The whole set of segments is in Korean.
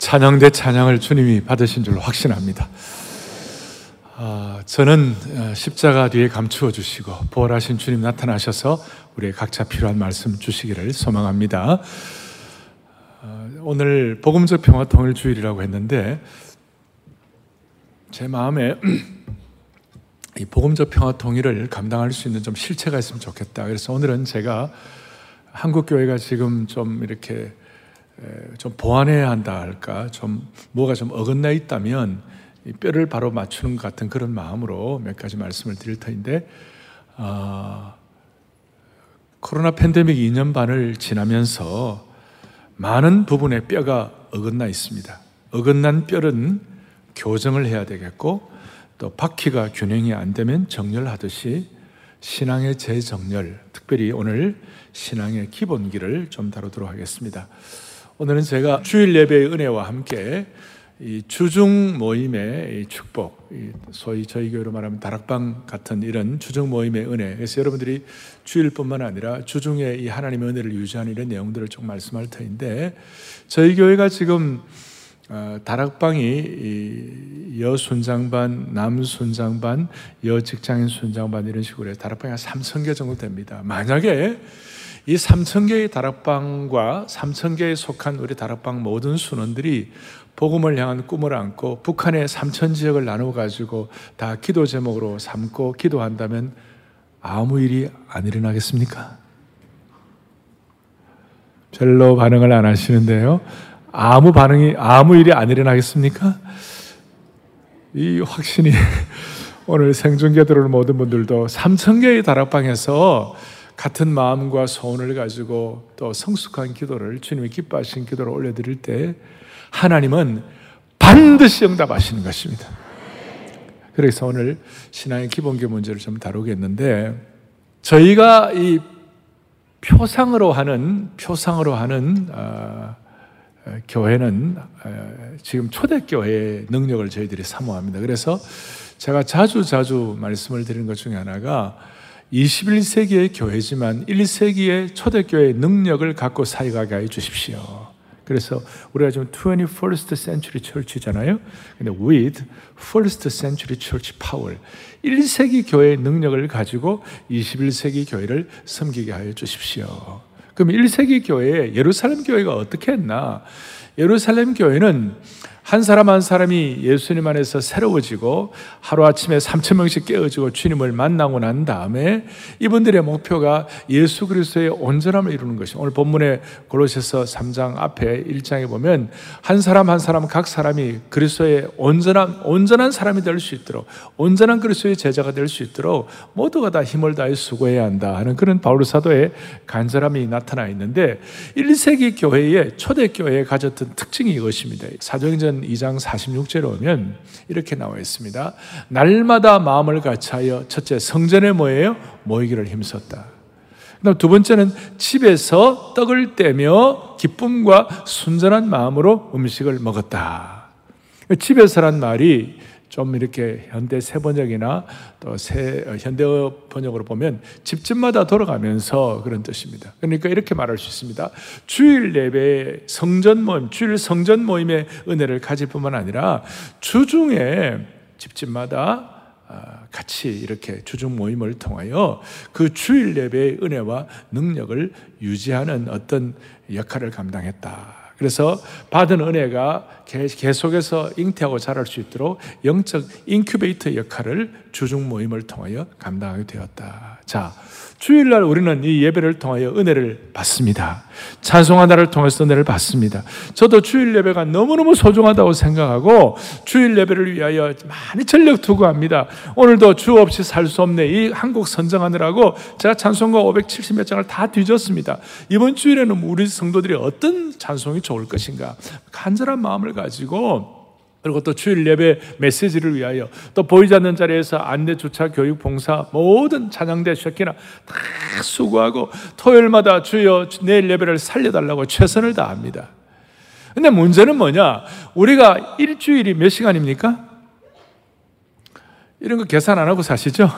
찬양 대 찬양을 주님이 받으신 줄로 확신합니다. 아, 저는 어, 십자가 뒤에 감추어 주시고 부활하신 주님 나타나셔서 우리 각자 필요한 말씀 주시기를 소망합니다. 어, 오늘 복음적 평화 통일 주일이라고 했는데 제 마음에 이 복음적 평화 통일을 감당할 수 있는 좀 실체가 있으면 좋겠다. 그래서 오늘은 제가 한국 교회가 지금 좀 이렇게 좀 보완해야 한다 할까, 좀 뭐가 좀 어긋나 있다면 뼈를 바로 맞추는 것 같은 그런 마음으로 몇 가지 말씀을 드릴 터인데, 어, 코로나 팬데믹 2년 반을 지나면서 많은 부분에 뼈가 어긋나 있습니다. 어긋난 뼈는 교정을 해야 되겠고, 또 바퀴가 균형이 안 되면 정렬하듯이 신앙의 재정렬, 특별히 오늘 신앙의 기본기를 좀 다루도록 하겠습니다. 오늘은 제가 주일 예배의 은혜와 함께 이 주중 모임의 축복, 소위 저희 교회로 말하면 다락방 같은 이런 주중 모임의 은혜. 그래서 여러분들이 주일뿐만 아니라 주중에 이 하나님의 은혜를 유지하는 이런 내용들을 좀 말씀할 터인데 저희 교회가 지금 어, 다락방이 여 순장반, 남 순장반, 여 직장인 순장반 이런 식으로 해서 다락방이 한 3천 개 정도 됩니다. 만약에 이 3천 개의 다락방과 3천 개에 속한 우리 다락방 모든 순원들이 복음을 향한 꿈을 안고 북한의 3천 지역을 나누어 가지고 다 기도 제목으로 삼고 기도한다면 아무 일이 안 일어나겠습니까? 별로 반응을 안 하시는데요. 아무 반응이 아무 일이 안 일어나겠습니까? 이 확신이 오늘 생중계 들어오는 모든 분들도 3천 개의 다락방에서 같은 마음과 소원을 가지고 또 성숙한 기도를 주님이 기뻐하신 기도를 올려드릴 때 하나님은 반드시 응답하시는 것입니다. 그래서 오늘 신앙의 기본기 문제를 좀 다루겠는데 저희가 이 표상으로 하는 표상으로 하는 어, 교회는 어, 지금 초대교회의 능력을 저희들이 사모합니다. 그래서 제가 자주 자주 말씀을 드리는 것 중에 하나가 21세기의 교회지만 1세기의 초대교회의 능력을 갖고 살아가게 해 주십시오. 그래서 우리가 지금 21st century church잖아요. 근데 with first century church power. 1세기 교회의 능력을 가지고 21세기 교회를 섬기게 하여 주십시오. 그럼 1세기 교회에 예루살렘 교회가 어떻게 했나? 예루살렘 교회는 한 사람 한 사람이 예수님 안에서 새로워지고 하루아침에 3천 명씩 깨어지고 주님을 만나고 난 다음에 이분들의 목표가 예수 그리스도의 온전함을 이루는 것이 오늘 본문의 골로새서 3장 앞에 1장에 보면 한 사람 한 사람 각 사람이 그리스도의 온전한 온전한 사람이 될 수 있도록 온전한 그리스도의 제자가 될 수 있도록 모두가 다 힘을 다해 수고해야 한다 하는 그런 바울 사도의 간절함이 나타나 있는데 1세기 교회의 초대 교회에 가졌던 특징이 이것입니다. 사도행전 사도행전 2장 46절에 오면 이렇게 나와 있습니다. 날마다 마음을 같이하여 첫째 성전에 뭐예요? 모이기를 힘썼다. 그다음 두 번째는 집에서 떡을 떼며 기쁨과 순전한 마음으로 음식을 먹었다. 집에서란 말이 좀 이렇게 현대 세 번역이나 또새 현대어 번역으로 보면 집집마다 돌아가면서 그런 뜻입니다. 그러니까 이렇게 말할 수 있습니다. 주일 예배 성전 모임, 주일 성전 모임의 은혜를 가질 뿐만 아니라 주중에 집집마다 아, 같이 이렇게 주중 모임을 통하여 그 주일 예배의 은혜와 능력을 유지하는 어떤 역할을 감당했다. 그래서 받은 은혜가 계속해서 잉태하고 자랄 수 있도록 영적 인큐베이터 역할을 주중 모임을 통하여 감당하게 되었다. 자, 주일날 우리는 이 예배를 통하여 은혜를 받습니다. 찬송하나를 통해서 은혜를 받습니다. 저도 주일 예배가 너무너무 소중하다고 생각하고 주일 예배를 위하여 많이 전력 투구합니다. 오늘도 주 없이 살 수 없네. 이 한국 선정하느라고 제가 찬송가 570몇 장을 다 뒤졌습니다. 이번 주일에는 우리 성도들이 어떤 찬송이 좋을 것인가. 간절한 마음을 가지고 그리고 또 주일 예배 메시지를 위하여 또 보이지 않는 자리에서 안내 주차 교육 봉사 모든 찬양대 쉐키나 다 수고하고 토요일마다 주여 내일 예배를 살려달라고 최선을 다합니다. 근데 문제는 뭐냐? 우리가 일주일이 몇 시간입니까? 이런 거 계산 안 하고 사시죠?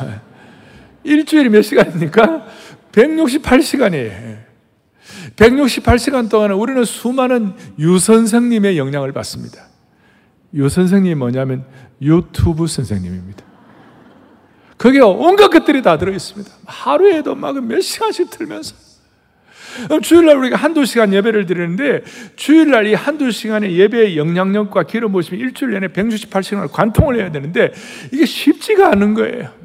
일주일이 몇 시간입니까? 168시간이에요. 168시간 동안 우리는 수많은 유 선생님의 영향을 받습니다. 유 선생님이 뭐냐면 유튜브 선생님입니다. 거기에 온갖 것들이 다 들어있습니다. 하루에도 막 몇 시간씩 틀면서. 주일날 우리가 한두 시간 예배를 드리는데 주일날 이 한두 시간의 예배의 영향력과 기름 보시면 일주일 내내 168시간을 관통을 해야 되는데 이게 쉽지가 않은 거예요.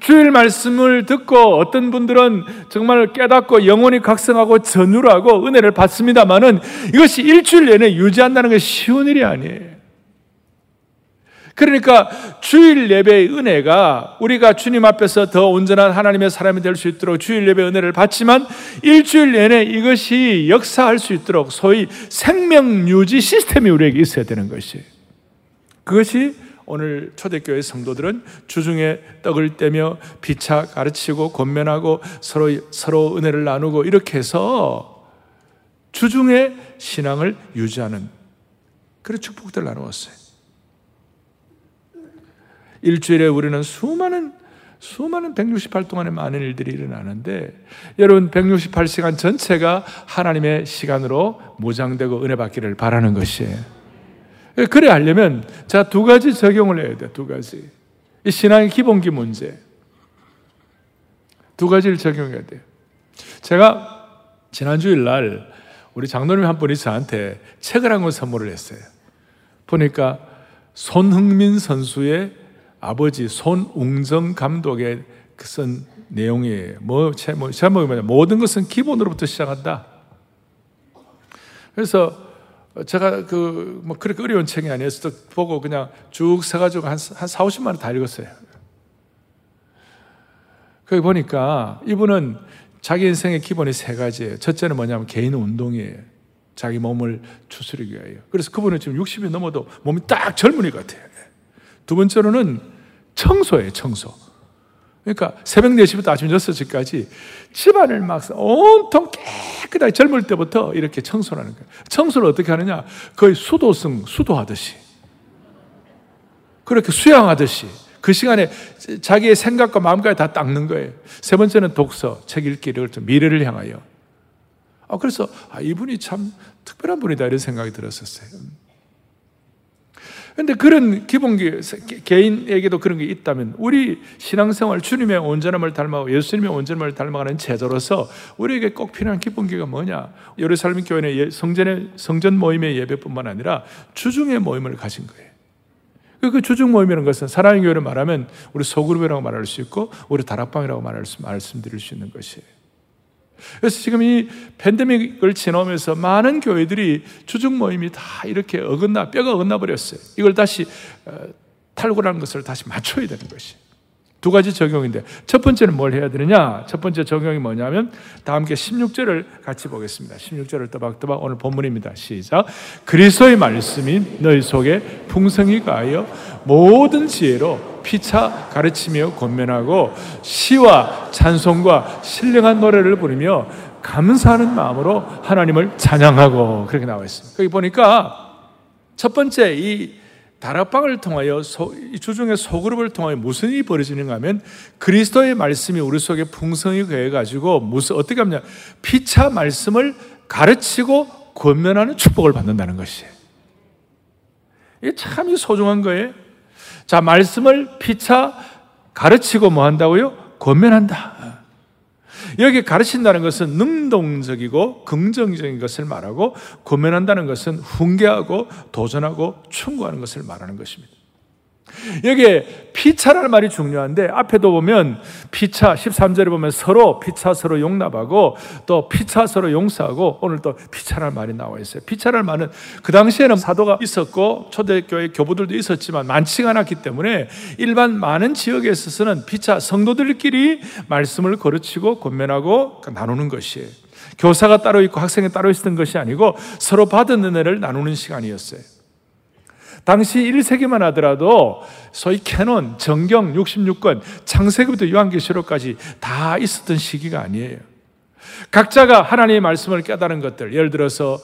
주일 말씀을 듣고 어떤 분들은 정말 깨닫고 영혼이 각성하고 전율하고 은혜를 받습니다만은 이것이 일주일 내내 유지한다는 게 쉬운 일이 아니에요. 그러니까 주일 예배의 은혜가 우리가 주님 앞에서 더 온전한 하나님의 사람이 될 수 있도록 주일 예배 은혜를 받지만 일주일 내내 이것이 역사할 수 있도록 소위 생명 유지 시스템이 우리에게 있어야 되는 것이 그것이 오늘 초대교회 성도들은 주중에 떡을 떼며 피차 가르치고 권면하고 서로 서로 은혜를 나누고 이렇게 해서 주중에 신앙을 유지하는 그런 축복들을 나누었어요. 일주일에 우리는 수많은 수많은 168 동안의 많은 일들이 일어나는데 여러분 168시간 전체가 하나님의 시간으로 무장되고 은혜 받기를 바라는 것이에요. 그래 하려면 자 두 가지 적용을 해야 돼. 두 가지. 이 신앙의 기본기 문제. 두 가지를 적용해야 돼요. 제가 지난 주일 날 우리 장로님 한 분이 저한테 책을 한 권 선물을 했어요. 보니까 손흥민 선수의 아버지 손웅정 감독의 그쓴 내용이에요. 뭐, 뭐, 제목이 뭐냐. 모든 것은 기본으로부터 시작한다. 그래서 제가 그, 뭐, 그렇게 어려운 책이 아니었어. 보고 그냥 쭉 써가지고 한, 한 4, 50만 원 다 읽었어요. 거기 보니까 이분은 자기 인생의 기본이 세 가지예요. 첫째는 뭐냐면 개인 운동이에요. 자기 몸을 추스르기 위하여. 그래서 그분은 지금 60이 넘어도 몸이 딱 젊은이 같아요. 두 번째로는 청소예요, 청소. 그러니까 새벽 4시부터 아침 6시까지 집안을 막 온통 깨끗하게 젊을 때부터 이렇게 청소를 하는 거예요. 청소를 어떻게 하느냐? 거의 수도승, 수도하듯이. 그렇게 수양하듯이. 그 시간에 자기의 생각과 마음까지 다 닦는 거예요. 세 번째는 독서, 책 읽기를 미래를 향하여. 아, 그래서, 아, 이분이 참 특별한 분이다, 이런 생각이 들었었어요. 근데 그런 기본기, 개인에게도 그런 게 있다면, 우리 신앙생활 주님의 온전함을 닮아고 예수님의 온전함을 닮아가는 제자로서 우리에게 꼭 필요한 기본기가 뭐냐? 예루살렘 교회의 성전의, 성전 모임의 예배뿐만 아니라 주중의 모임을 가진 거예요. 그, 그 주중 모임이라는 것은 사랑의 교회를 말하면 우리 소그룹이라고 말할 수 있고, 우리 다락방이라고 말할 수, 말씀드릴 수 있는 것이에요. 그래서 지금 이 팬데믹을 지나오면서 많은 교회들이 주중 모임이 다 이렇게 어긋나, 뼈가 어긋나 버렸어요. 이걸 다시 어, 탈구라는 것을 다시 맞춰야 되는 것이. 두 가지 적용인데 첫 번째는 뭘 해야 되느냐? 첫 번째 적용이 뭐냐면 다 함께 16절을 같이 보겠습니다. 16절을 또박또박 오늘 본문입니다. 시작. 그리스도의 말씀이 너희 속에 풍성히 가하여 모든 지혜로 피차 가르치며 권면하고 시와 찬송과 신령한 노래를 부르며 감사하는 마음으로 하나님을 찬양하고 그렇게 나와 있습니다. 거기 보니까 첫 번째 이 다락방을 통하여 소, 주중의 소그룹을 통하여 무슨 일이 벌어지는가 하면 그리스도의 말씀이 우리 속에 풍성히 거해 가지고 무슨 어떻게 하냐 피차 말씀을 가르치고 권면하는 축복을 받는다는 것이에요. 이게 참 소중한 거예요. 자, 말씀을 피차 가르치고 뭐 한다고요? 권면한다. 여기 가르친다는 것은 능동적이고 긍정적인 것을 말하고 고면한다는 것은 훈계하고 도전하고 충고하는 것을 말하는 것입니다. 여기에 피차라는 말이 중요한데 앞에도 보면 피차 13절에 보면 서로 피차 서로 용납하고 또 피차 서로 용서하고 오늘 또 피차라는 말이 나와 있어요. 피차라는 말은 그 당시에는 사도가 있었고 초대교회 교부들도 있었지만 많지가 않았기 때문에 일반 많은 지역에 있어서는 피차 성도들끼리 말씀을 거르치고 권면하고 나누는 것이에요. 교사가 따로 있고 학생이 따로 있었던 것이 아니고 서로 받은 은혜를 나누는 시간이었어요. 당시 1세기만 하더라도 소위 캐논, 정경 66권, 창세기부터 요한계시록까지 다 있었던 시기가 아니에요. 각자가 하나님의 말씀을 깨달은 것들, 예를 들어서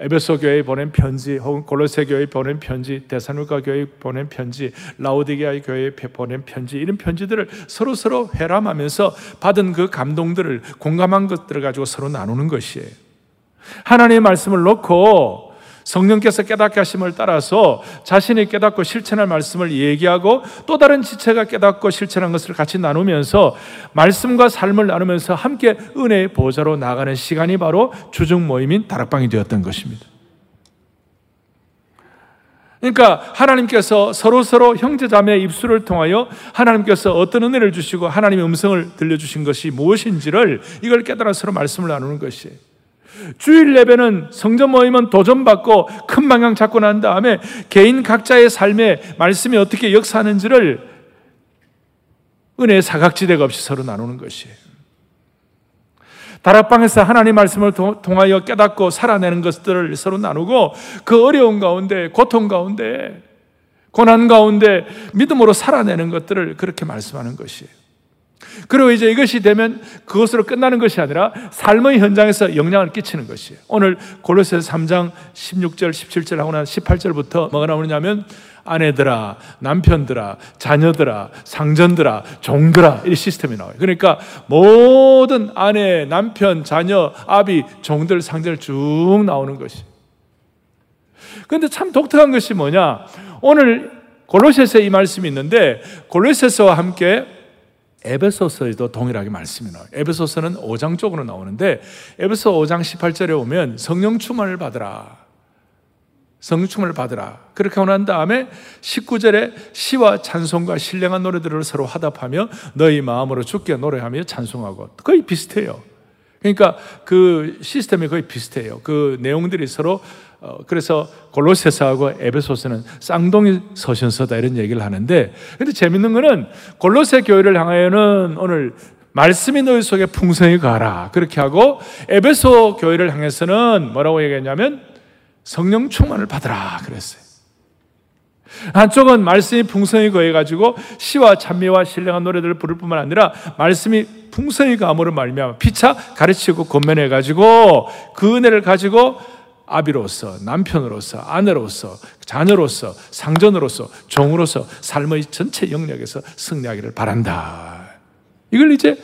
에베소 교회에 보낸 편지, 혹은 골로새 교회에 보낸 편지, 데살로가 교회에 보낸 편지, 라오디게아 교회에 보낸 편지 이런 편지들을 서로 서로 회람하면서 받은 그 감동들을 공감한 것들을 가지고 서로 나누는 것이에요. 하나님의 말씀을 놓고 성령께서 깨닫게 하심을 따라서 자신이 깨닫고 실천할 말씀을 얘기하고 또 다른 지체가 깨닫고 실천한 것을 같이 나누면서 말씀과 삶을 나누면서 함께 은혜의 보좌로 나가는 시간이 바로 주중 모임인 다락방이 되었던 것입니다. 그러니까 하나님께서 서로 서로 형제 자매의 입술을 통하여 하나님께서 어떤 은혜를 주시고 하나님의 음성을 들려주신 것이 무엇인지를 이걸 깨달아 서로 말씀을 나누는 것이에요. 주일 예배는 성전 모임은 도전받고 큰 방향 잡고 난 다음에 개인 각자의 삶에 말씀이 어떻게 역사하는지를 은혜의 사각지대가 없이 서로 나누는 것이에요. 다락방에서 하나님 말씀을 통하여 깨닫고 살아내는 것들을 서로 나누고 그 어려운 가운데, 고통 가운데, 고난 가운데 믿음으로 살아내는 것들을 그렇게 말씀하는 것이에요. 그리고 이제 이것이 되면 그것으로 끝나는 것이 아니라 삶의 현장에서 영향을 끼치는 것이에요. 오늘 골로새서 3장 16절, 17절 하고 난 18절부터 뭐가 나오냐면 아내들아, 남편들아, 자녀들아, 상전들아, 종들아 이 시스템이 나와요. 그러니까 모든 아내, 남편, 자녀, 아비, 종들, 상들 쭉 나오는 것이. 그런데 참 독특한 것이 뭐냐? 오늘 골로새서에 이 말씀이 있는데 골로새서와 함께 에베소서에도 동일하게 말씀이 나와요. 에베소서는 5장 쪽으로 나오는데 에베소 5장 18절에 오면 성령 충만을 받으라. 성령 충만을 받으라. 그렇게 하고 난 다음에 19절에 시와 찬송과 신령한 노래들을 서로 화답하며 너희 마음으로 죽게 노래하며 찬송하고 거의 비슷해요. 그러니까 그 시스템이 거의 비슷해요. 그 내용들이 서로 어, 그래서 골로새서하고 에베소서는 쌍둥이 서신서다 이런 얘기를 하는데 근데 재밌는 거는 골로새 교회를 향하여는 오늘 말씀이 너희 속에 풍성히 가라 그렇게 하고 에베소 교회를 향해서는 뭐라고 얘기했냐면 성령 충만을 받으라 그랬어요. 한쪽은 말씀이 풍성히 거해가지고 시와 찬미와 신령한 노래들을 부를 뿐만 아니라 말씀이 풍성히 감으로 말미암아 피차 가르치고 권면해가지고 그 은혜를 가지고 아비로서 남편으로서 아내로서 자녀로서 상전으로서 종으로서 삶의 전체 영역에서 승리하기를 바란다. 이걸 이제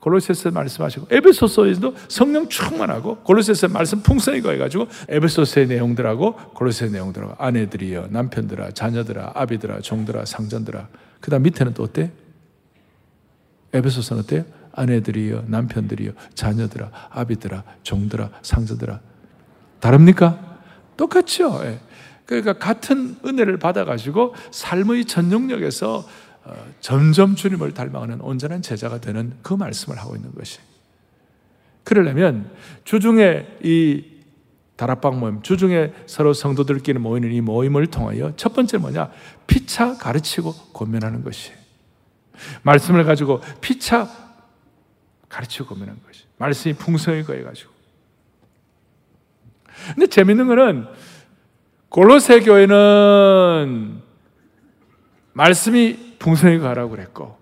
골로새서 말씀하시고 에베소서에도 성령 충만하고 골로새서 말씀 풍성히 거해가지고 에베소서의 내용들하고 골로새 내용들하고 아내들이여 남편들아 자녀들아 아비들아 종들아 상전들아 그 다음 밑에는 또 어때? 에베소서는 어때요? 아내들이여 남편들이여 자녀들아 아비들아 종들아 상전들아 다릅니까? 똑같죠. 예. 그러니까 같은 은혜를 받아가지고 삶의 전 영역에서 어, 점점 주님을 닮아가는 온전한 제자가 되는 그 말씀을 하고 있는 것이. 그러려면 주중에 이 다락방 모임, 주중에 서로 성도들끼리 모이는 이 모임을 통하여 첫 번째 뭐냐? 피차 가르치고 권면하는 것이. 말씀을 가지고 피차 가르치고 권면하는 것이. 말씀이 풍성히 거해가지고. 근데 재밌는 거는 골로새 교회는 말씀이 풍성히 가라고 그랬고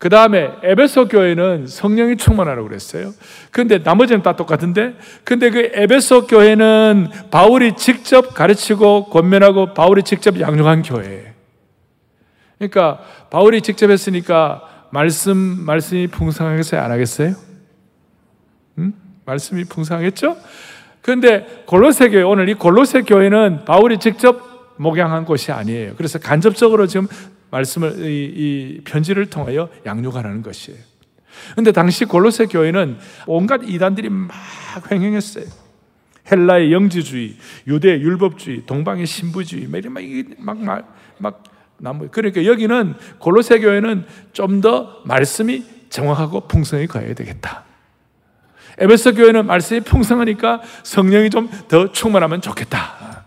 그 다음에 에베소 교회는 성령이 충만하라고 그랬어요. 근데 나머지는 다 똑같은데 근데 그 에베소 교회는 바울이 직접 가르치고 권면하고 바울이 직접 양육한 교회. 그러니까 바울이 직접 했으니까 말씀 말씀이 풍성하겠어요? 안 하겠어요? 음? 말씀이 풍성하겠죠? 그런데 골로새 교회 오늘 이 골로새 교회는 바울이 직접 목양한 곳이 아니에요. 그래서 간접적으로 지금 말씀을 이, 이 편지를 통하여 양육하는 것이에요. 근데 당시 골로새 교회는 온갖 이단들이 막 횡행했어요. 헬라의 영지주의, 유대 율법주의, 동방의 신부주의, 막 막 막 막 나무. 그러니까 여기는 골로새 교회는 좀 더 말씀이 정확하고 풍성히 가야 되겠다. 에베소 교회는 말씀이 풍성하니까 성령이 좀 더 충만하면 좋겠다.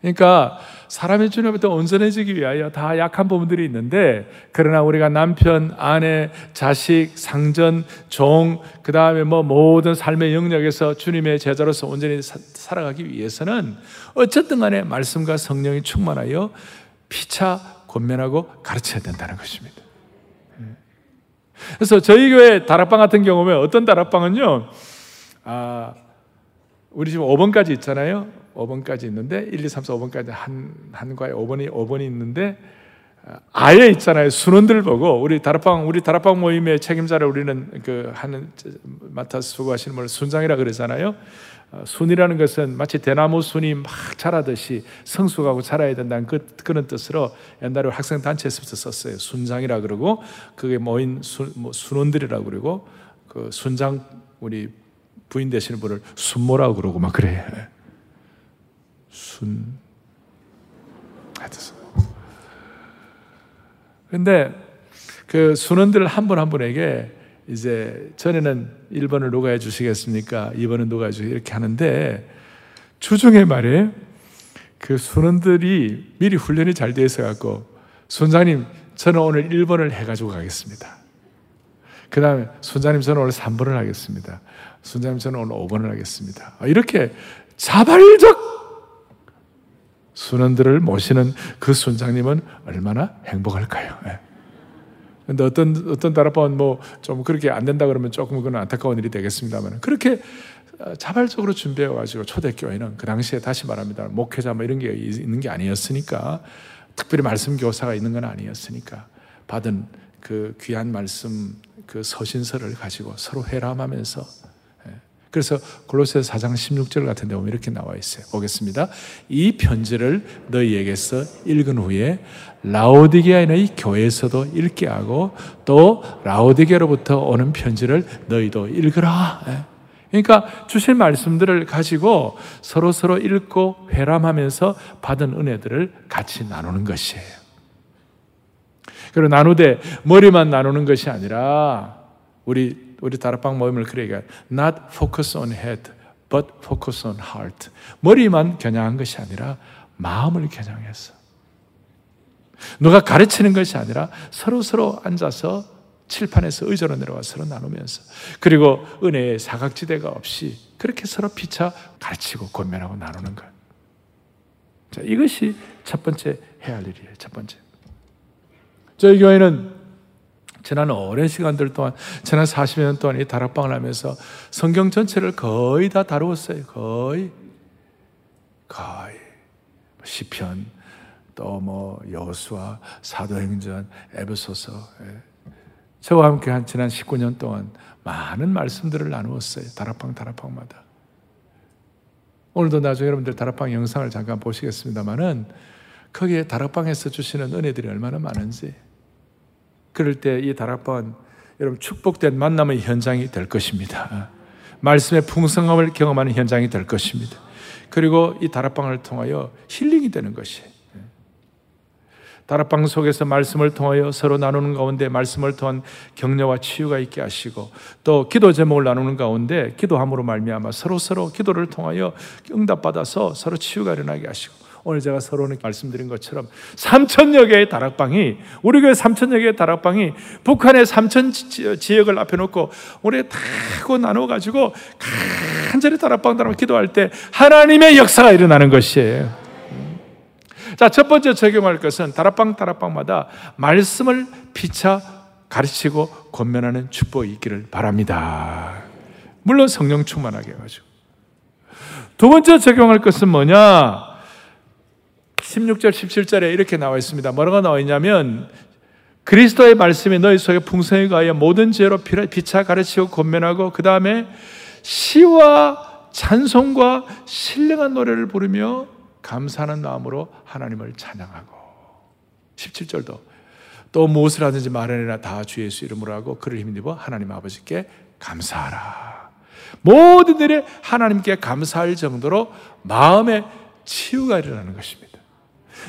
그러니까 사람의 주님부터 온전해지기 위하여 다 약한 부분들이 있는데 그러나 우리가 남편, 아내, 자식, 상전, 종, 그 다음에 뭐 모든 삶의 영역에서 주님의 제자로서 온전히 사, 살아가기 위해서는 어쨌든 간에 말씀과 성령이 충만하여 피차 권면하고 가르쳐야 된다는 것입니다. 그래서 저희 교회 다락방 같은 경우면 어떤 다락방은요, 아, 우리 지금 5번까지 있잖아요. 5번까지 있는데 1, 2, 3, 4, 5번까지 한 한과에 5번이 5번이 있는데 아예 있잖아요. 순원들 보고 우리 다락방 우리 다락방 모임의 책임자를 우리는 그 하는 맡아서 수고하시는 분을 순장이라 그러잖아요. 어, 순이라는 것은 마치 대나무 순이 막 자라듯이 성숙하고 자라야 된다는 그, 그런 뜻으로 옛날에 학생 단체에서부터 썼어요. 순장이라 그러고 그게 모인 순, 뭐 순원들이라고 그러고 그 순장 우리 부인 되시는 분을 순모라고 그러고 막 그래. 순. 하여튼 근데 그 순원들 한 분 한 분에게 이제 전에는 1번을 누가 해주시겠습니까? 2번은 누가 해주시 이렇게 하는데 주중에 말에 그 순원들이 미리 훈련이 잘 되어 있어 갖고 순장님 저는 오늘 1번을 해가지고 가겠습니다. 그 다음에 순장님 저는 오늘 3번을 하겠습니다. 순장님 저는 오늘 5번을 하겠습니다. 이렇게 자발적 순원들을 모시는 그 순장님은 얼마나 행복할까요? 예. 근데 어떤 어떤 다락방은 뭐 좀 그렇게 안 된다 그러면 조금 그건 안타까운 일이 되겠습니다만 그렇게 어, 자발적으로 준비해 가지고 초대교회는 그 당시에 다시 말합니다 목회자 뭐 이런 게 있는 게 아니었으니까 특별히 말씀 교사가 있는 건 아니었으니까 받은 그 귀한 말씀 그 서신서를 가지고 서로 회람하면서 그래서 골로새 4장 16절 같은 데 보면 이렇게 나와 있어요. 보겠습니다. 이 편지를 너희에게서 읽은 후에 라오디게아의 교회에서도 읽게 하고 또 라오디게로부터 오는 편지를 너희도 읽으라. 예. 그러니까 주실 말씀들을 가지고 서로 서로 읽고 회람하면서 받은 은혜들을 같이 나누는 것이에요. 그리고 나누되 머리만 나누는 것이 아니라 우리 우리 다락방 모임을 그래 얘기해. Not focus on head, but focus on heart. 머리만 겨냥한 것이 아니라 마음을 겨냥해서. 누가 가르치는 것이 아니라 서로 서로 앉아서 칠판에서 의자로 내려와 서로 나누면서 그리고 은혜의 사각지대가 없이 그렇게 서로 피차 가르치고 권면하고 나누는 것. 자, 이것이 첫 번째 해야 할 일이에요. 첫 번째. 저희 교회는 지난 오랜 시간들 동안, 지난 40년 동안 이 다락방을 하면서 성경 전체를 거의 다 다루었어요. 거의. 거의. 뭐 시편, 또 뭐 여수와 사도행전, 에베소서. 예. 저와 함께 한 지난 19년 동안 많은 말씀들을 나누었어요. 다락방, 다락방마다. 오늘도 나중에 여러분들 다락방 영상을 잠깐 보시겠습니다만은 거기에 다락방에서 주시는 은혜들이 얼마나 많은지 그럴 때 이 다락방은 여러분 축복된 만남의 현장이 될 것입니다. 말씀의 풍성함을 경험하는 현장이 될 것입니다. 그리고 이 다락방을 통하여 힐링이 되는 것이에요. 다락방 속에서 말씀을 통하여 서로 나누는 가운데 말씀을 통한 격려와 치유가 있게 하시고 또 기도 제목을 나누는 가운데 기도함으로 말미암아 서로 서로 기도를 통하여 응답받아서 서로 치유가 일어나게 하시고 오늘 제가 서론에 말씀드린 것처럼 삼천여 개의 다락방이 우리 교회 삼천여 개의 다락방이 북한의 삼천 지역을 앞에 놓고 우리 다고 나눠 가지고 간절히 다락방 다락방 기도할 때 하나님의 역사가 일어나는 것이에요. 자, 첫 번째 적용할 것은 다락방 다락방마다 말씀을 피차 가르치고 권면하는 축복이 있기를 바랍니다. 물론 성령 충만하게 해가지고. 두 번째 적용할 것은 뭐냐? 16절, 17절에 이렇게 나와 있습니다. 뭐라고 나와 있냐면, 그리스도의 말씀이 너희 속에 풍성히 가하여 모든 죄로 피차 가르치고 권면하고, 그 다음에 시와 찬송과 신령한 노래를 부르며 감사하는 마음으로 하나님을 찬양하고. 17절도 또 무엇을 하든지 말하느라 다 주 예수 이름으로 하고 그를 힘입어 하나님 아버지께 감사하라. 모든 일에 하나님께 감사할 정도로 마음의 치유가 일어나는 것입니다.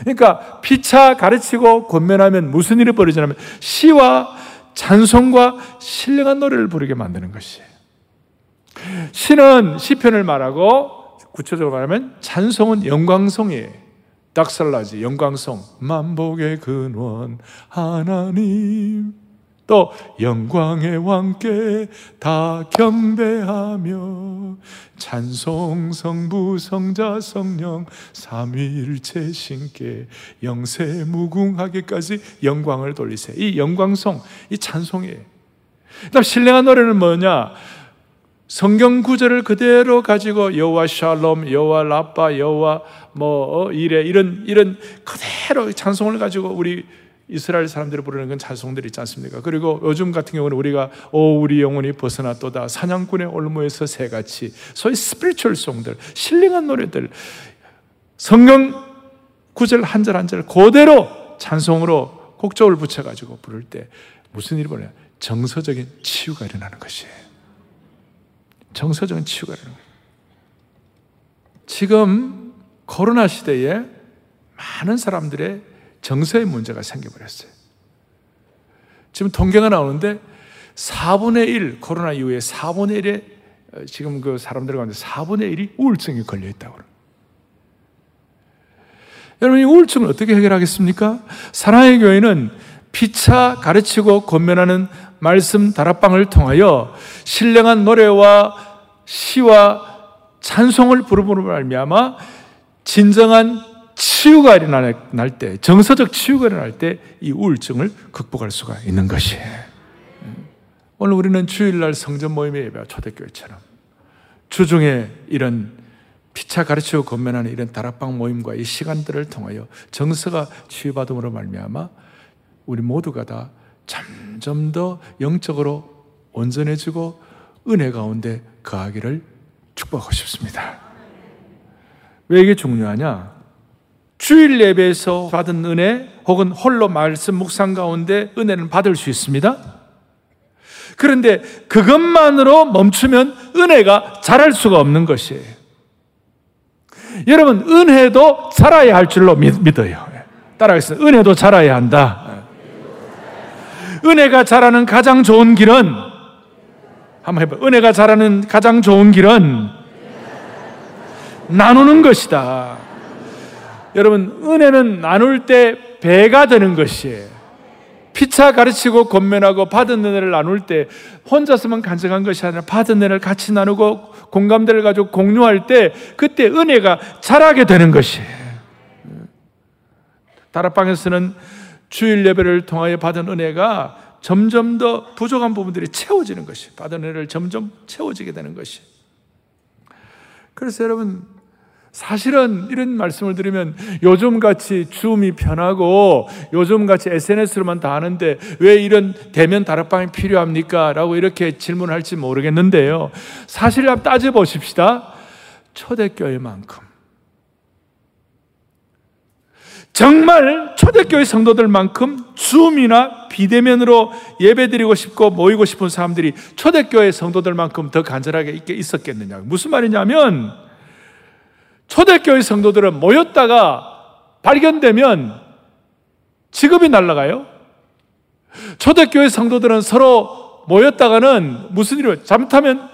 그러니까 피차 가르치고 권면하면 무슨 일이 벌어지냐면 시와 찬송과 신령한 노래를 부르게 만드는 것이에요. 시는 시편을 말하고 구체적으로 말하면 찬송은 영광송이에요. 닥살라지 영광송 만복의 근원 하나님 또 영광의 왕께 다 경배하며 찬송 성부 성자 성령 삼위일체 신께 영세 무궁하게까지 영광을 돌리세요. 이 영광송, 이 찬송이에요. 그다음 신령한 노래는 뭐냐? 성경 구절을 그대로 가지고 여호와 샬롬, 여호와 라파, 여호와 뭐 어, 이래 이런 이런 그대로 찬송을 가지고 우리 이스라엘 사람들이 부르는 건 찬송들이 있지 않습니까? 그리고 요즘 같은 경우는 우리가 오 우리 영혼이 벗어났도다 사냥꾼의 올무에서 새같이 소위 spiritual 송들 신령한 노래들 성경 구절 한 절 한 절 그대로 찬송으로 곡조를 붙여가지고 부를 때 무슨 일이 벌어요? 정서적인 치유가 일어나는 것이에요. 정서적인 치유가 일어나는 거예요. 지금 코로나 시대에 많은 사람들의 정서의 문제가 생겨버렸어요. 지금 통계가 나오는데 4분의 1, 코로나 이후에 4분의 1의 어, 지금 그 사람들 가운데 4분의 1이 우울증이 걸려 있다고 여러분, 이 우울증을 어떻게 해결하겠습니까? 사랑의 교회는 피차 가르치고 권면하는 말씀 다락방을 통하여 신령한 노래와 시와 찬송을 부르므로 말미암아 진정한 치유가 일어날 때, 정서적 치유가 일어날 때 이 우울증을 극복할 수가 있는 것이에요. 오늘 우리는 주일날 성전 모임의 예배 초대교회처럼 주중에 이런 피차 가르치고 건면하는 이런 다락방 모임과 이 시간들을 통하여 정서가 치유받음으로 말미암아 우리 모두가 다 점점 더 영적으로 온전해지고 은혜 가운데 거하기를 축복하고 싶습니다. 왜 이게 중요하냐? 주일 예배에서 받은 은혜 혹은 홀로 말씀 묵상 가운데 은혜는 받을 수 있습니다. 그런데 그것만으로 멈추면 은혜가 자랄 수가 없는 것이에요. 여러분, 은혜도 자라야 할 줄로 믿, 어요 따라하겠습니다. 은혜도 자라야 한다. 은혜가 자라는 가장 좋은 길은 한번 해봐. 은혜가 자라는 가장 좋은 길은 나누는 것이다. 여러분, 은혜는 나눌 때 배가 되는 것이에요. 피차 가르치고 권면하고 받은 은혜를 나눌 때 혼자서만 간증한 것이 아니라 받은 은혜를 같이 나누고 공감대를 가지고 공유할 때 그때 은혜가 자라게 되는 것이에요. 다락방에서는 주일 예배를 통하여 받은 은혜가 점점 더 부족한 부분들이 채워지는 것이 받은 은혜를 점점 채워지게 되는 것이. 그래서 여러분 사실은 이런 말씀을 드리면 요즘 같이 줌이 편하고 요즘 같이 SNS로만 다 하는데 왜 이런 대면 다락방이 필요합니까? 라고 이렇게 질문할지 모르겠는데요. 사실 따져보십시다. 초대교회만큼. 정말 초대교회 성도들만큼 줌이나 비대면으로 예배드리고 싶고 모이고 싶은 사람들이 초대교회 성도들만큼 더 간절하게 있었겠느냐. 무슨 말이냐면 초대교회 성도들은 모였다가 발견되면 직업이 날라가요. 초대교회 성도들은 서로 모였다가는 무슨 일이 잘못하면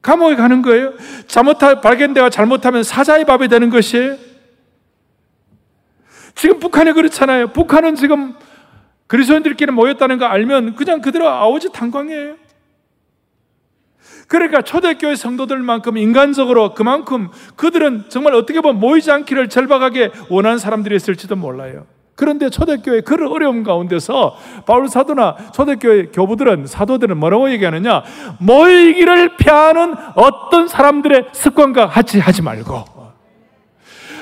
감옥에 가는 거예요. 잘못하 발견되가 잘못하면 사자의 밥이 되는 것이에요. 지금 북한이 그렇잖아요. 북한은 지금 그리스도인들끼리 모였다는 거 알면 그냥 그대로 아오지 탄광이에요. 그러니까 초대교회 성도들만큼 인간적으로 그만큼 그들은 정말 어떻게 보면 모이지 않기를 절박하게 원하는 사람들이었을지도 몰라요. 그런데 초대교회 그런 어려움 가운데서 바울 사도나 초대교회 교부들은 사도들은 뭐라고 얘기하느냐? 모이기를 피하는 어떤 사람들의 습관과 같이 하지 말고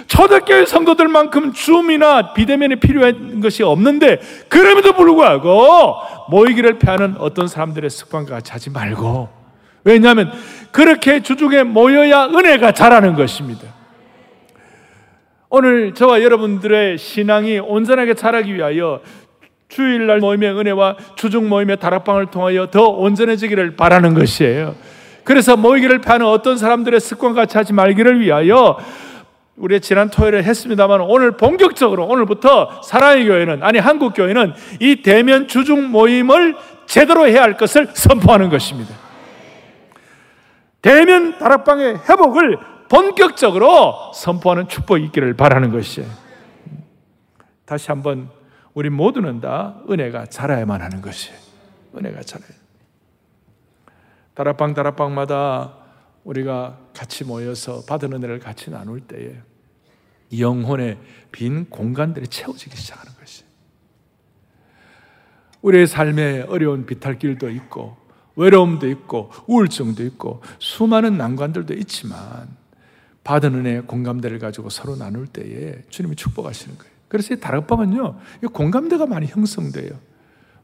초대교회 성도들만큼 줌이나 비대면이 필요한 것이 없는데 그럼에도 불구하고 모이기를 피하는 어떤 사람들의 습관과 같이 하지 말고 왜냐하면 그렇게 주중에 모여야 은혜가 자라는 것입니다. 오늘 저와 여러분들의 신앙이 온전하게 자라기 위하여 주일날 모임의 은혜와 주중 모임의 다락방을 통하여 더 온전해지기를 바라는 것이에요. 그래서 모이기를 파는 어떤 사람들의 습관 같이 하지 말기를 위하여 우리 지난 토요일에 했습니다만 오늘 본격적으로 오늘부터 사랑의 교회는 아니 한국 교회는 이 대면 주중 모임을 제대로 해야 할 것을 선포하는 것입니다. 대면 다락방의 회복을 본격적으로 선포하는 축복이 있기를 바라는 것이에요. 다시 한번 우리 모두는 다 은혜가 자라야만 하는 것이에요. 은혜가 자라요. 다락방 다락방마다 우리가 같이 모여서 받은 은혜를 같이 나눌 때에 영혼의 빈 공간들이 채워지기 시작하는 것이. 우리의 삶에 어려운 비탈길도 있고 외로움도 있고 우울증도 있고 수많은 난관들도 있지만 받은 은혜 공감대를 가지고 서로 나눌 때에 주님이 축복하시는 거예요. 그래서 이 다락방은요, 공감대가 많이 형성돼요.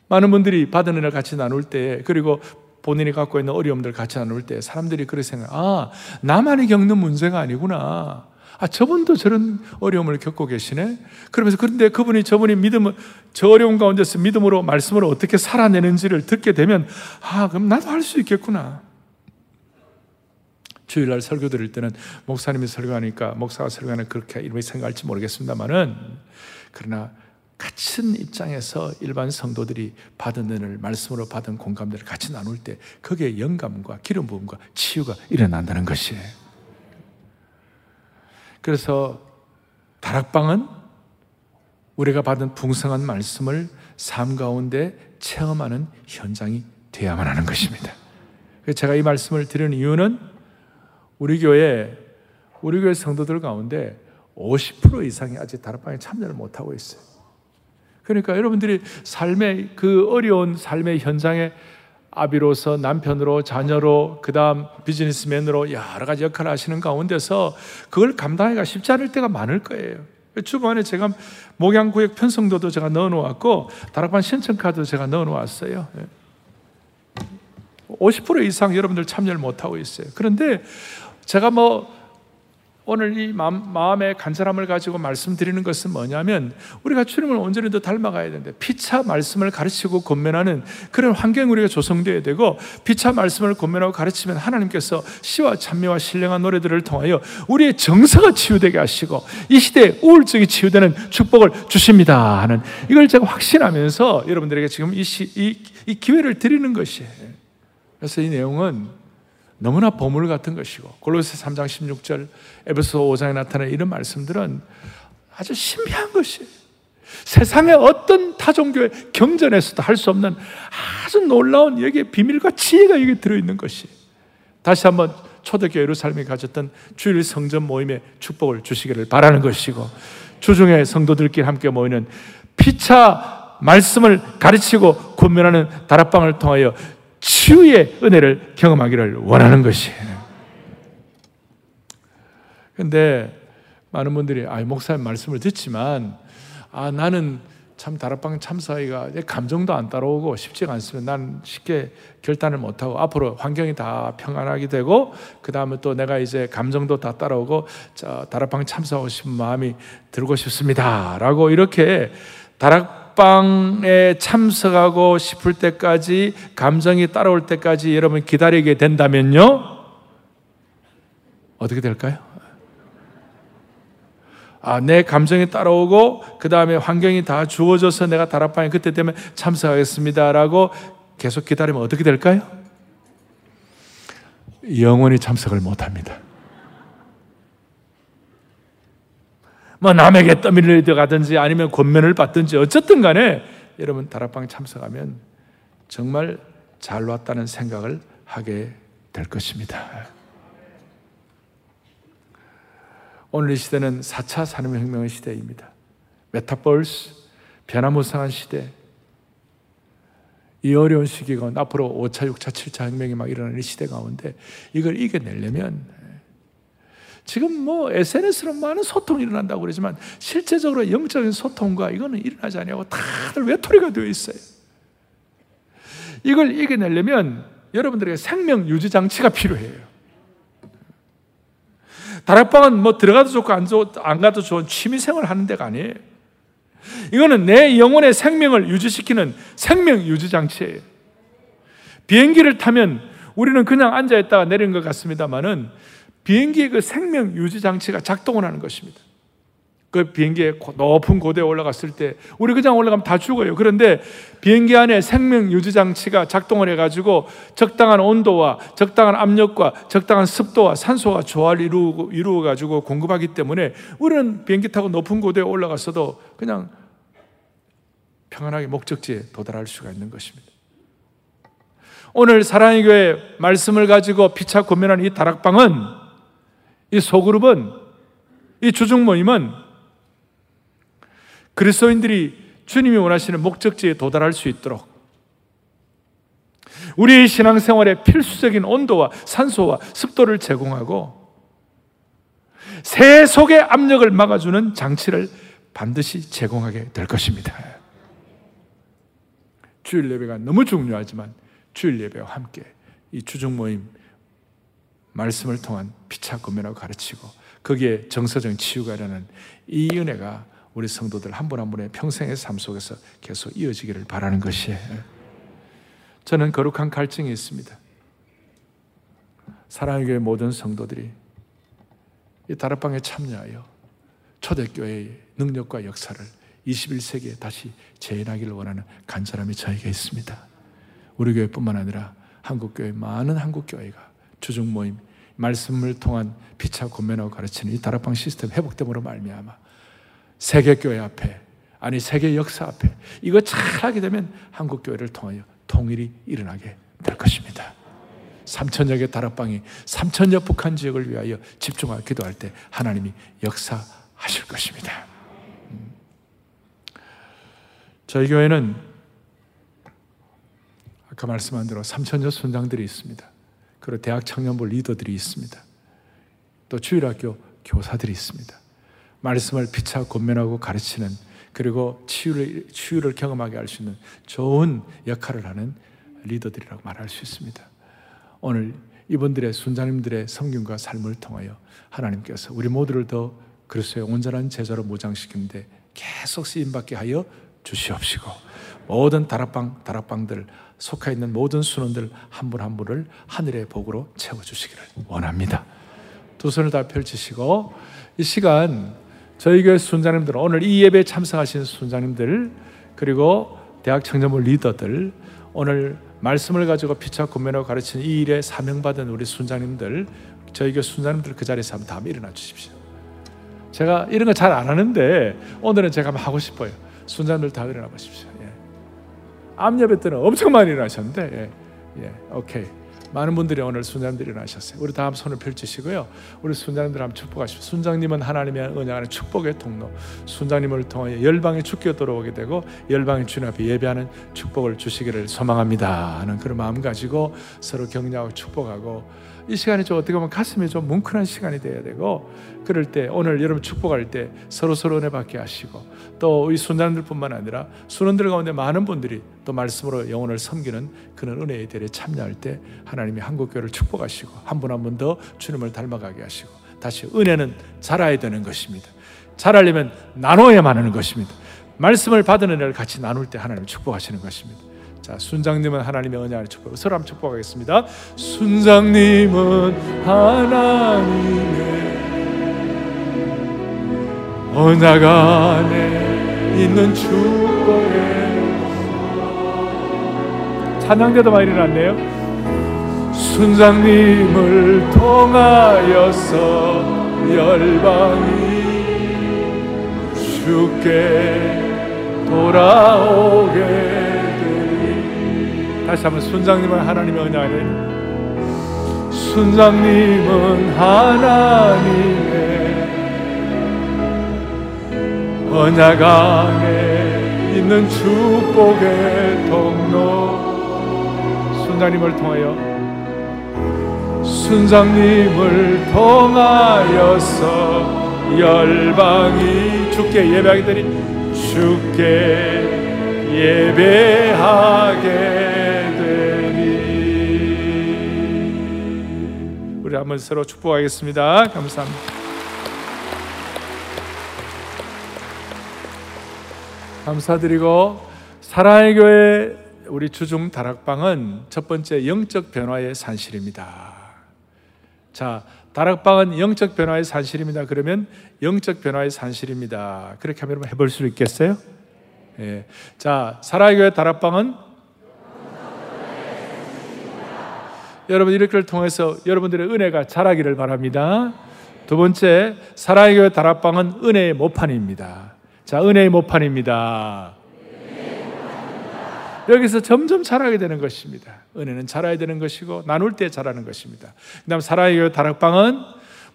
많은 분들이 받은 은혜를 같이 나눌 때, 그리고 본인이 갖고 있는 어려움들 같이 나눌 때 사람들이 그렇게 생각, 아, 나만이 겪는 문제가 아니구나. 아, 저분도 저런 어려움을 겪고 계시네? 그러면서 그런데 그분이 저분이 믿음을, 저 어려운 가운데서 믿음으로, 말씀으로 어떻게 살아내는지를 듣게 되면, 아, 그럼 나도 할 수 있겠구나. 주일날 설교 드릴 때는 목사님이 설교하니까 목사가 설교하는 그렇게 이름이 생각할지 모르겠습니다만은 그러나 같은 입장에서 일반 성도들이 받은 은혜를 말씀으로 받은 공감대를 같이 나눌 때 거기에 영감과 기름 부음과 치유가 일어난다는 것이에요. 그래서 다락방은 우리가 받은 풍성한 말씀을 삶 가운데 체험하는 현장이 되어야만 하는 것입니다. 제가 이 말씀을 드리는 이유는 우리 교회 우리 교회 성도들 가운데 50% 이상이 아직 다락방에 참여를 못하고 있어요. 그러니까 여러분들이 삶의 그 어려운 삶의 현장에 아비로서 남편으로 자녀로 그다음 비즈니스맨으로 여러 가지 역할을 하시는 가운데서 그걸 감당하기가 쉽지 않을 때가 많을 거예요. 주번에 제가 목양구역 편성도도 제가 넣어 놓았고 다락방 신청카드 제가 넣어 놓았어요. 50% 이상 여러분들 참여를 못 하고 있어요. 그런데 제가 뭐 오늘 이 마음, 의 간절함을 가지고 말씀드리는 것은 뭐냐면 우리가 주님을 온전히 더 닮아가야 되는데 피차 말씀을 가르치고 권면하는 그런 환경 우리가 조성되어야 되고 피차 말씀을 권면하고 가르치면 하나님께서 시와 찬미와 신령한 노래들을 통하여 우리의 정서가 치유되게 하시고 이 시대에 우울증이 치유되는 축복을 주십니다 하는 이걸 제가 확신하면서 여러분들에게 지금 이, 시, 이, 이 기회를 드리는 것이에요. 그래서 이 내용은 너무나 보물 같은 것이고 골로새 3장 16절 에베소 5장에 나타나는 이런 말씀들은 아주 신비한 것이 세상의 어떤 타종교의 경전에서도 할 수 없는 아주 놀라운 여기에 비밀과 지혜가 여기 들어있는 것이 다시 한번 초대교회 예루살렘이 가졌던 주일 성전 모임의 축복을 주시기를 바라는 것이고 주중에 성도들끼리 함께 모이는 피차 말씀을 가르치고 권면하는 다락방을 통하여 치유의 은혜를 경험하기를 원하는 것이에요. 근데 많은 분들이 아, 목사님 말씀을 듣지만 아, 나는 참 다락방 참사하기가 감정도 안 따라오고 싶지가 않습니다. 난 쉽게 결단을 못하고 앞으로 환경이 다 평안하게 되고 그 다음에 또 내가 이제 감정도 다 따라오고 다락방 참사하고 싶은 마음이 들고 싶습니다. 라고 이렇게 다락 합방에 참석하고 싶을 때까지 감정이 따라올 때까지 여러분 기다리게 된다면요 어떻게 될까요? 아, 내 감정이 따라오고 그 다음에 환경이 다 주어져서 내가 다락방에 그때 되면 참석하겠습니다 라고 계속 기다리면 어떻게 될까요? 영원히 참석을 못 합니다. 뭐 남에게 떠밀려 들어가든지 아니면 권면을 받든지 어쨌든 간에 여러분 다락방 참석하면 정말 잘 왔다는 생각을 하게 될 것입니다. 오늘 이 시대는 4차 산업혁명의 시대입니다. 메타버스, 변화무쌍한 시대. 이 어려운 시기가 앞으로 5차, 6차, 7차 혁명이 막 일어나는 시대 가운데 이걸 이겨내려면 지금 뭐 SNS로 많은 소통이 일어난다고 그러지만 실제적으로 영적인 소통과 이거는 일어나지 않냐고 다들 외톨이가 되어 있어요. 이걸 이겨내려면 여러분들에게 생명 유지 장치가 필요해요. 다락방은 뭐 들어가도 좋고 안, 좋, 안 가도 좋은 취미 생활 하는 데가 아니에요. 이거는 내 영혼의 생명을 유지시키는 생명 유지 장치예요. 비행기를 타면 우리는 그냥 앉아 있다가 내리는 것 같습니다만은 비행기의 그 생명 유지 장치가 작동을 하는 것입니다. 그 비행기에 높은 고대에 올라갔을 때 우리 그냥 올라가면 다 죽어요. 그런데 비행기 안에 생명 유지 장치가 작동을 해가지고 적당한 온도와 적당한 압력과 적당한 습도와 산소와 조화를 이루고 이루어 가지고 공급하기 때문에 우리는 비행기 타고 높은 고대에 올라갔어도 그냥 평안하게 목적지에 도달할 수가 있는 것입니다. 오늘 사랑의 교회 말씀을 가지고 피차 고민하는 이 다락방은 이 소그룹은 이 주중 모임은 그리스도인들이 주님이 원하시는 목적지에 도달할 수 있도록 우리 신앙생활에 필수적인 온도와 산소와 습도를 제공하고 새 속의 압력을 막아주는 장치를 반드시 제공하게 될 것입니다. 주일 예배가 너무 중요하지만 주일 예배와 함께 이 주중 모임 말씀을 통한 피차 고면하고 가르치고 거기에 정서적 치유가 일어나는 이 은혜가 우리 성도들 한 분 한 분의 평생의 삶 속에서 계속 이어지기를 바라는 것이에요. 저는 거룩한 갈증이 있습니다. 사랑의 교회 모든 성도들이 이 다락방에 참여하여 초대교회의 능력과 역사를 21세기에 다시 재현하기를 원하는 간절함이 저에게 있습니다. 우리 교회뿐만 아니라 한국교회 많은 한국교회가 주중 모임 말씀을 통한 피차 고면하고 가르치는 이 다락방 시스템 회복됨으로 말미암아 세계 교회 앞에 아니 세계 역사 앞에 이거 잘하게 되면 한국 교회를 통하여 통일이 일어나게 될 것입니다. 3천여 개 다락방이 3천여 북한 지역을 위하여 집중하여 기도할 때 하나님이 역사하실 것입니다. 음. 저희 교회는 아까 말씀한 대로 3천여 순장들이 있습니다. 그리고 대학 청년부 리더들이 있습니다. 또 주일학교 교사들이 있습니다. 말씀을 피차 권면하고 가르치는 그리고 치유를, 치유를 경험하게 할 수 있는 좋은 역할을 하는 리더들이라고 말할 수 있습니다. 오늘 이분들의 순장님들의 성경과 삶을 통하여 하나님께서 우리 모두를 더 그리스도의 온전한 제자로 모장시키는데 계속 쓰임받게 하여 주시옵시고 모든 다락방 다락방들 속해 있는 모든 순원들 한 분 한 분을 하늘의 복으로 채워 주시기를 원합니다. 두 손을 다 펼치시고 이 시간 저희 교회 순장님들 오늘 이 예배에 참석하신 순장님들 그리고 대학 청년부 리더들 오늘 말씀을 가지고 피차 구매하고 가르치는 이 일에 사명받은 우리 순장님들 저희 교회 순장님들 그 자리에서 한번 다 일어나 주십시오. 제가 이런 거 잘 안 하는데 오늘은 제가 하고 싶어요. 순장들 다 일어나 보십시오. 예. 암 예배 때는 엄청 많이 일어나셨는데 예. 예. 오케이. 많은 분들이 오늘 순장님들이 일어나셨어요. 우리 다음 손을 펼치시고요. 우리 순장님들 한번 축복하십시오. 순장님은 하나님의 안에 축복의 통로. 순장님을 통하여 열방의 축기가 돌아오게 되고 열방의 주님 앞에 예배하는 축복을 주시기를 소망합니다. 하는 그런 마음 가지고 서로 격려하고 축복하고 이 시간이 좀 어떻게 보면 가슴이 좀 뭉클한 시간이 돼야 되고 그럴 때 오늘 여러분 축복할 때 서로 서로 은혜 받게 하시고 또 이 순장들뿐만 아니라 순원들 가운데 많은 분들이 또 말씀으로 영혼을 섬기는 그런 은혜의 대에 참여할 때 하나님이 한국교회를 축복하시고 한 분 한 분 더 주님을 닮아가게 하시고 다시 은혜는 자라야 되는 것입니다. 자라려면 나눠야만 하는 것입니다. 말씀을 받은 은혜를 같이 나눌 때 하나님 축복하시는 것입니다. 자, 순장님은 하나님의 은혜 안에 축복. 서로 한번 축복하겠습니다. 순장님은 하나님의 언약 안에 있는 축복에. 찬양대도 많이 일어났네요. 순장님을 통하여서 열방이 주께 돌아오게 다시 한번 순장님은 하나님의 은혜 안에 순장님은 하나님의 언약 안에 있는 축복의 통로 순장님을 통하여 순장님을 통하여서 열방이 주께 예배하게 되니 주께 예배하게 우리 한번 서로 축복하겠습니다. 감사합니다. 감사드리고 사랑의 교회 우리 주중 다락방은 첫 번째 영적 변화의 산실입니다. 자, 다락방은 영적 변화의 산실입니다. 그러면 영적 변화의 산실입니다. 그렇게 하면 해볼 수 있겠어요? 예. 자, 사랑의 교회 다락방은 여러분 이렇게를 통해서 여러분들의 은혜가 자라기를 바랍니다. 두 번째, 사랑의 교회 다락방은 은혜의 모판입니다. 자, 은혜의 모판입니다. 여기서 점점 자라게 되는 것입니다. 은혜는 자라야 되는 것이고 나눌 때 자라는 것입니다. 그다음 사랑의 교회 다락방은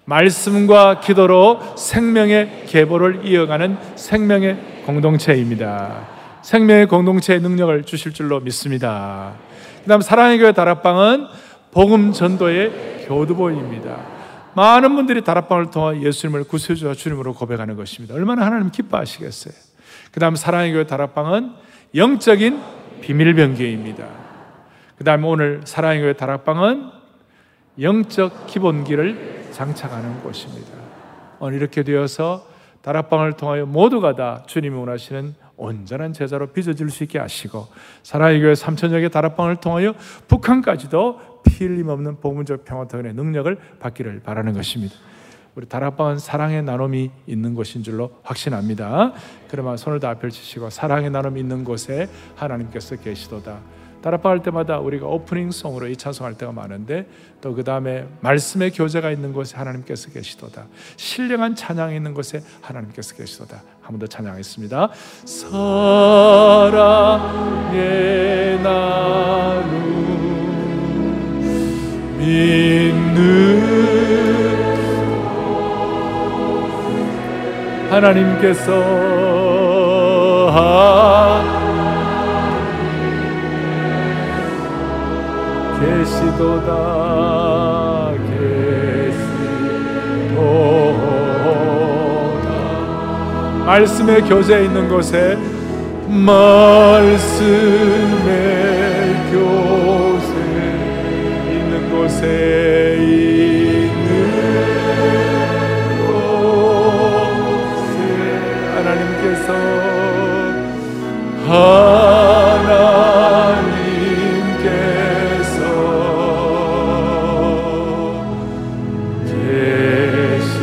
말씀과 기도로 생명의 계보를 이어가는 생명의 공동체입니다. 생명의 공동체의 능력을 주실 줄로 믿습니다. 그다음 사랑의 교회 다락방은 복음 전도의 교두보입니다. 많은 분들이 다락방을 통해 예수님을 구세주와 주님으로 고백하는 것입니다. 얼마나 하나님 기뻐하시겠어요. 그 다음 사랑의 교회 다락방은 영적인 비밀 변기입니다. 그 다음에 오늘 사랑의 교회 다락방은 영적 기본기를 장착하는 곳입니다. 오늘 이렇게 되어서 다락방을 통하여 모두가 다 주님이 원하시는 온전한 제자로 빚어질 수 있게 하시고 사랑의 교회 삼천여 개 다락방을 통하여 북한까지도 피 흘림 없는 복음적 평화통일의 능력을 받기를 바라는 것입니다. 우리 다락방은 사랑의 나눔이 있는 곳인 줄로 확신합니다. 그러면 손을 다 펼치시고 사랑의 나눔이 있는 곳에 하나님께서 계시도다. 다락방 할 때마다 우리가 오프닝 송으로 이 찬송할 때가 많은데 또 그 다음에 말씀의 교제가 있는 곳에 하나님께서 계시도다. 신령한 찬양이 있는 곳에 하나님께서 계시도다. 한 번 더 찬양하겠습니다. 사랑의 나눔 믿는 하나님께서 계시도다 계시도다. 말씀의 교제 있는 곳에 말씀의 곳에 있는 곳에 하나님께서 하나님께서 계시도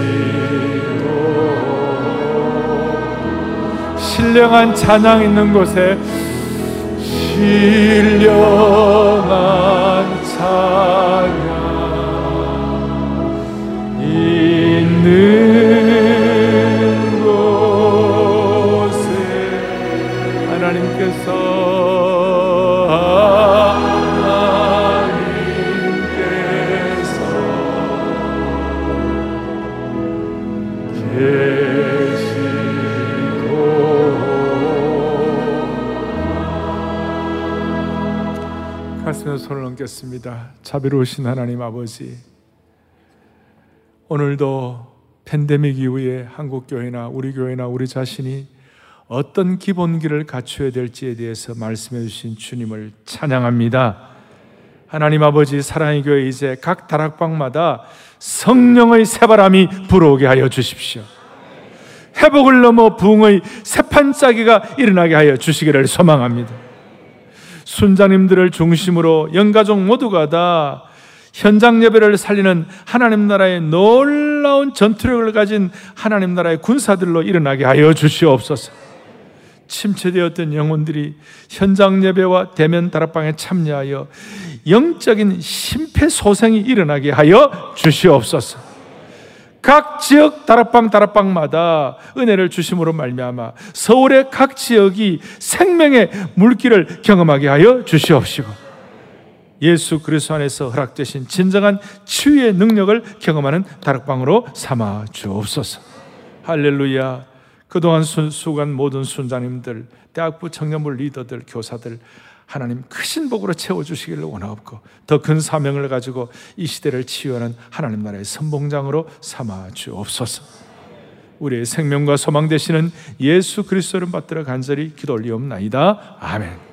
신령한 찬양 있는 곳에 신령한 얹겠습니다. 자비로우신 하나님 아버지, 오늘도 팬데믹 이후에 한국 교회나 우리 교회나 우리 자신이 어떤 기본기를 갖춰야 될지에 대해서 말씀해 주신 주님을 찬양합니다. 하나님 아버지 사랑의 교회 이제 각 다락방마다 성령의 새바람이 불어오게 하여 주십시오. 회복을 넘어 부흥의 새판짜기가 일어나게 하여 주시기를 소망합니다. 순자님들을 중심으로 영가족 모두가 다 현장 예배를 살리는 하나님 나라의 놀라운 전투력을 가진 하나님 나라의 군사들로 일어나게 하여 주시옵소서. 침체되었던 영혼들이 현장 예배와 대면 다락방에 참여하여 영적인 심폐소생이 일어나게 하여 주시옵소서. 각 지역 다락방 다락방마다 은혜를 주심으로 말미암아 서울의 각 지역이 생명의 물길을 경험하게 하여 주시옵시고 예수 그리스도 안에서 허락되신 진정한 치유의 능력을 경험하는 다락방으로 삼아 주옵소서. 할렐루야. 그동안 수고한 모든 순자님들, 대학부 청년부 리더들, 교사들 하나님 크신 복으로 채워주시기를 원하옵고 더 큰 사명을 가지고 이 시대를 치유하는 하나님 나라의 선봉장으로 삼아 주옵소서. 우리의 생명과 소망 되시는 예수 그리스도를 받들어 간절히 기도 올리옵나이다. 아멘.